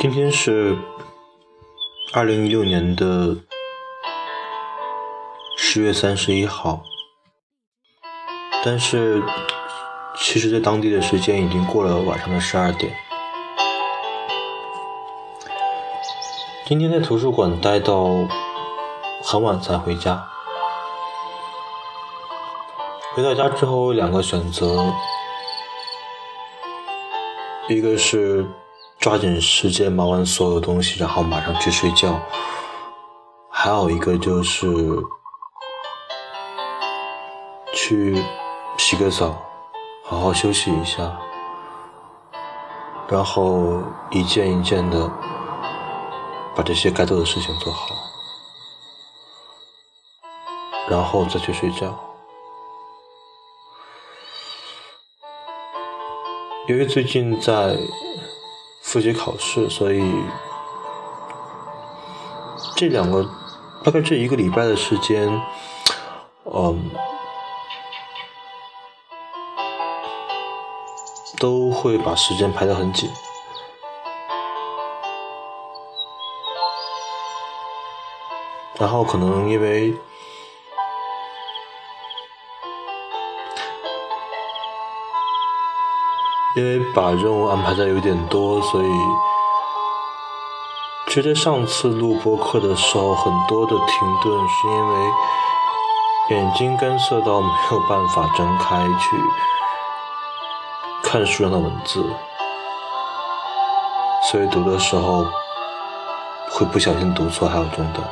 今天是二零一六年的十月三十一号，但是其实，在当地的时间已经过了晚上的十二点。今天在图书馆待到很晚才回家。回到家之后，有两个选择，一个是。抓紧时间忙完所有东西，然后马上去睡觉。还有一个就是去洗个澡，好好休息一下，然后一件一件的把这些该做的事情做好，然后再去睡觉。因为最近在。复习考试，所以这两个大概这一个礼拜的时间，嗯，都会把时间排得很紧，然后可能因为。因为把任务安排的有点多，所以其实上次录播课的时候，很多的停顿是因为眼睛干涩到没有办法睁开去看书上的文字，所以读的时候会不小心读错，还有中断。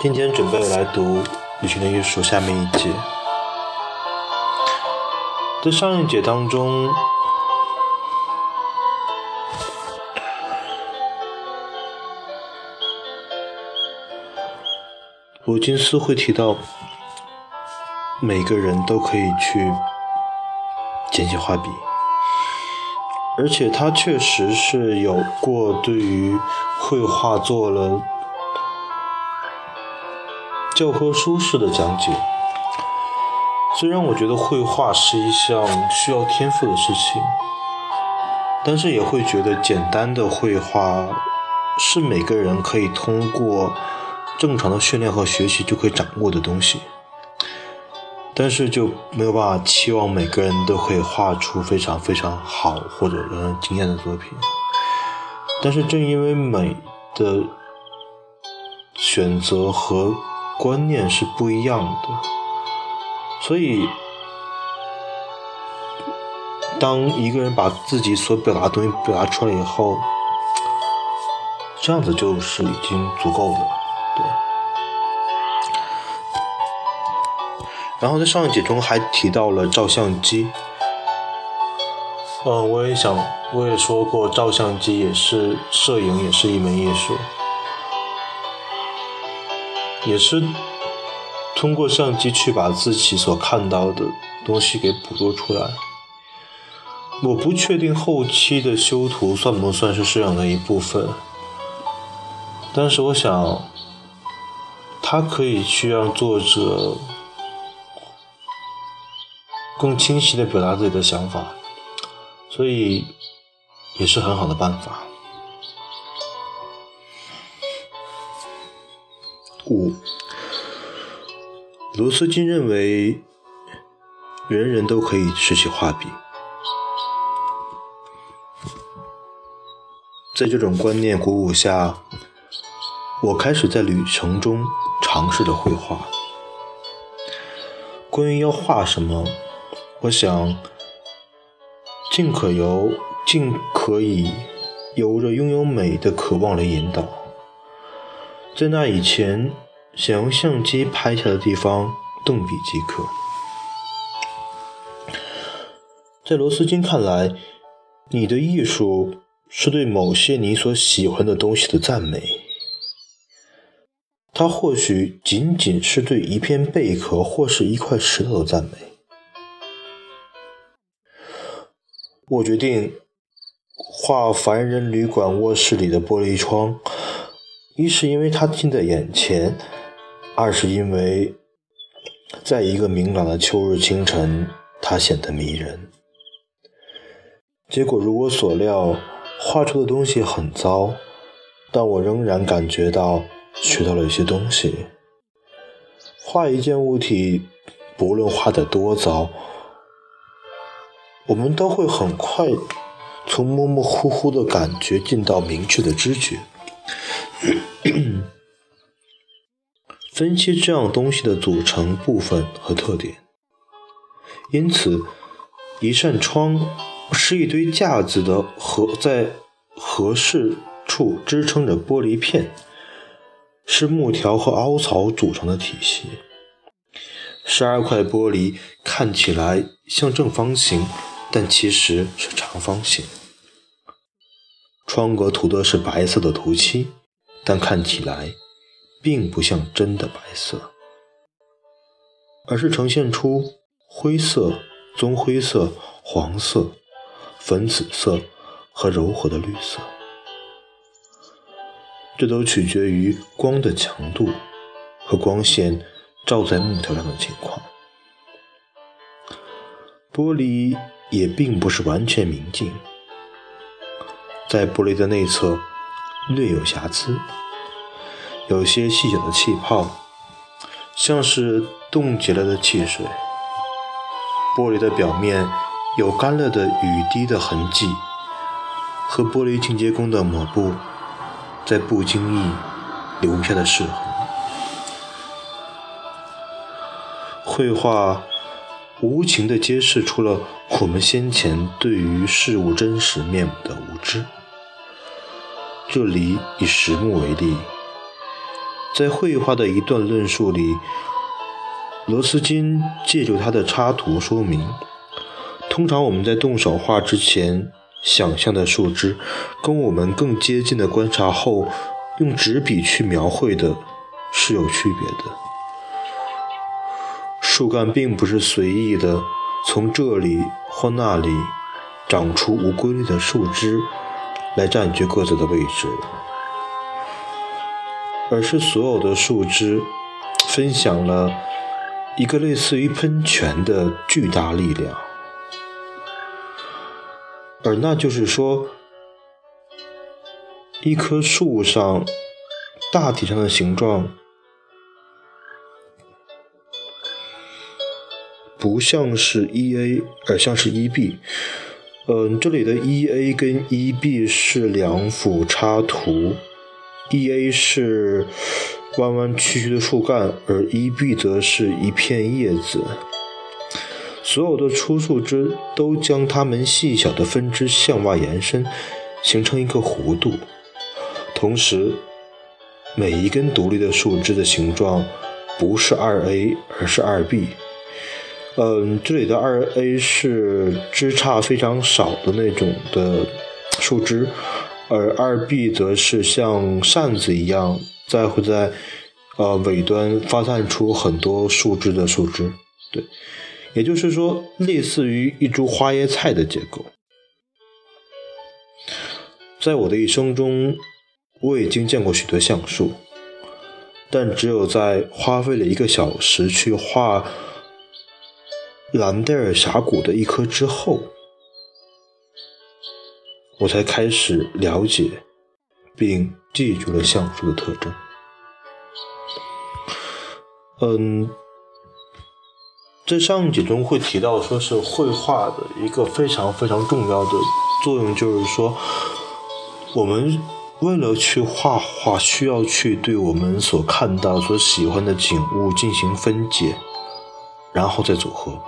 今天准备来读《旅行的艺术》下面一节。在上一节当中，罗金斯会提到，每个人都可以去捡起画笔，而且他确实是有过对于绘画做了教科书式的讲解。虽然我觉得绘画是一项需要天赋的事情，但是也会觉得简单的绘画是每个人可以通过正常的训练和学习就可以掌握的东西。但是就没有办法期望每个人都可以画出非常非常好或者让人惊艳的作品。但是正因为美的选择和观念是不一样的。所以，当一个人把自己所表达的东西表达出来以后，这样子就是已经足够的，对。然后在上一节中还提到了照相机，嗯，我也想，我也说过，照相机也是摄影，也是一门艺术，也是。通过相机去把自己所看到的东西给捕捉出来。我不确定后期的修图算不算是摄影的一部分，但是我想，它可以去让作者更清晰的表达自己的想法，所以也是很好的办法。五。罗斯金认为，人人都可以拾起画笔。在这种观念鼓舞下，我开始在旅程中尝试着绘画。关于要画什么，我想尽可由尽可以由着拥有美的渴望来引导。在那以前。想用相机拍下的地方，动笔即可。在罗斯金看来，你的艺术是对某些你所喜欢的东西的赞美。它或许仅仅是对一片贝壳或是一块石头的赞美。我决定画凡人旅馆卧室里的玻璃窗，一是因为它近在眼前。二是因为，在一个明朗的秋日清晨，它显得迷人。结果如我所料，画出的东西很糟，但我仍然感觉到学到了一些东西。画一件物体，不论画得多糟，我们都会很快从模模糊糊的感觉进到明确的知觉。分析这样东西的组成部分和特点，因此，一扇窗是一堆架子的合在合适处支撑着玻璃片，是木条和凹槽组成的体系。十二块玻璃看起来像正方形，但其实是长方形。窗格涂的是白色的涂漆，但看起来。并不像真的白色，而是呈现出灰色、棕灰色、黄色、粉紫色和柔和的绿色。这都取决于光的强度和光线照在木条上的情况。玻璃也并不是完全明净，在玻璃的内侧略有瑕疵。有些细小的气泡，像是冻结了的汽水。玻璃的表面有干了的雨滴的痕迹，和玻璃清洁工的抹布在不经意留下的拭痕。绘画无情地揭示出了我们先前对于事物真实面目的无知。这里以实木为例。在绘画的一段论述里，罗斯金借助他的插图说明：通常我们在动手画之前想象的树枝，跟我们更接近的观察后用纸笔去描绘的是有区别的。树干并不是随意的从这里或那里长出无规律的树枝来占据各自的位置。而是所有的树枝分享了一个类似于喷泉的巨大力量，而那就是说，一棵树上大体上的形状不像是 E A，而像是 E B。嗯，这里的 E A 跟 E B 是两幅插图。E A 是弯弯曲曲的树干，而 E B 则是一片叶子。所有的粗树枝都将它们细小的分支向外延伸，形成一个弧度。同时，每一根独立的树枝的形状不是二 A，而是二 B。嗯，这里的二 A 是枝杈非常少的那种的树枝。而二 B 则是像扇子一样，在会在呃尾端发散出很多树枝的树枝，对，也就是说，类似于一株花椰菜的结构。在我的一生中，我已经见过许多橡树，但只有在花费了一个小时去画兰德尔峡谷的一棵之后。我才开始了解并记住了像素的特征。嗯，在上一节中会提到，说是绘画的一个非常非常重要的作用，就是说，我们为了去画画，需要去对我们所看到、所喜欢的景物进行分解，然后再组合。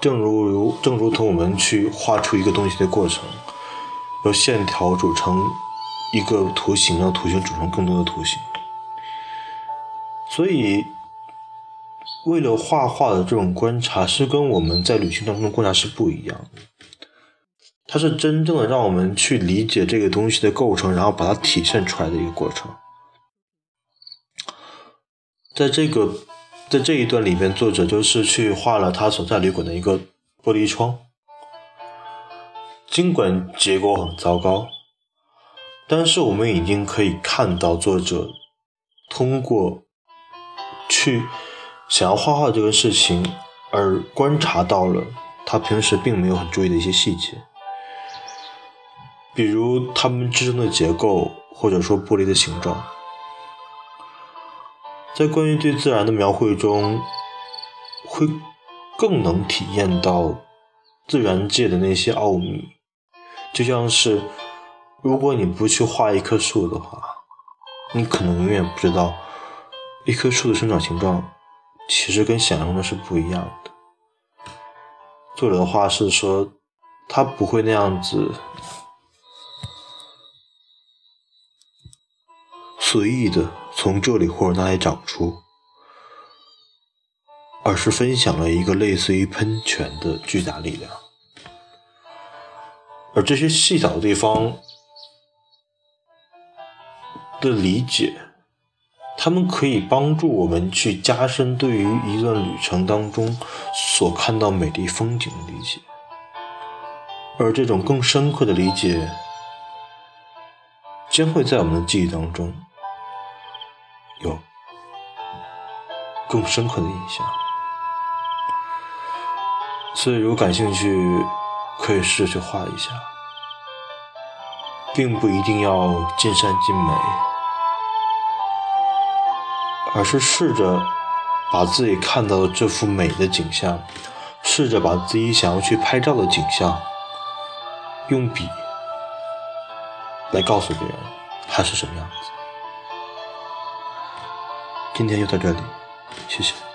正如如正如同我们去画出一个东西的过程，由线条组成一个图形，让图形组成更多的图形。所以，为了画画的这种观察，是跟我们在旅行当中的观察是不一样的。它是真正的让我们去理解这个东西的构成，然后把它体现出来的一个过程。在这个。在这一段里面，作者就是去画了他所在旅馆的一个玻璃窗。尽管结果很糟糕，但是我们已经可以看到作者通过去想要画画这个事情，而观察到了他平时并没有很注意的一些细节，比如他们之中的结构，或者说玻璃的形状。在关于对自然的描绘中，会更能体验到自然界的那些奥秘，就像是如果你不去画一棵树的话，你可能永远不知道一棵树的生长形状其实跟想象中的是不一样的。作者的话是说，他不会那样子随意的。从这里或者那里长出，而是分享了一个类似于喷泉的巨大力量。而这些细小的地方的理解，他们可以帮助我们去加深对于一段旅程当中所看到美丽风景的理解。而这种更深刻的理解，将会在我们的记忆当中。有更深刻的印象，所以如果感兴趣，可以试着去画一下，并不一定要尽善尽美，而是试着把自己看到的这幅美的景象，试着把自己想要去拍照的景象，用笔来告诉别人它是什么样子。今天就到这里，谢谢。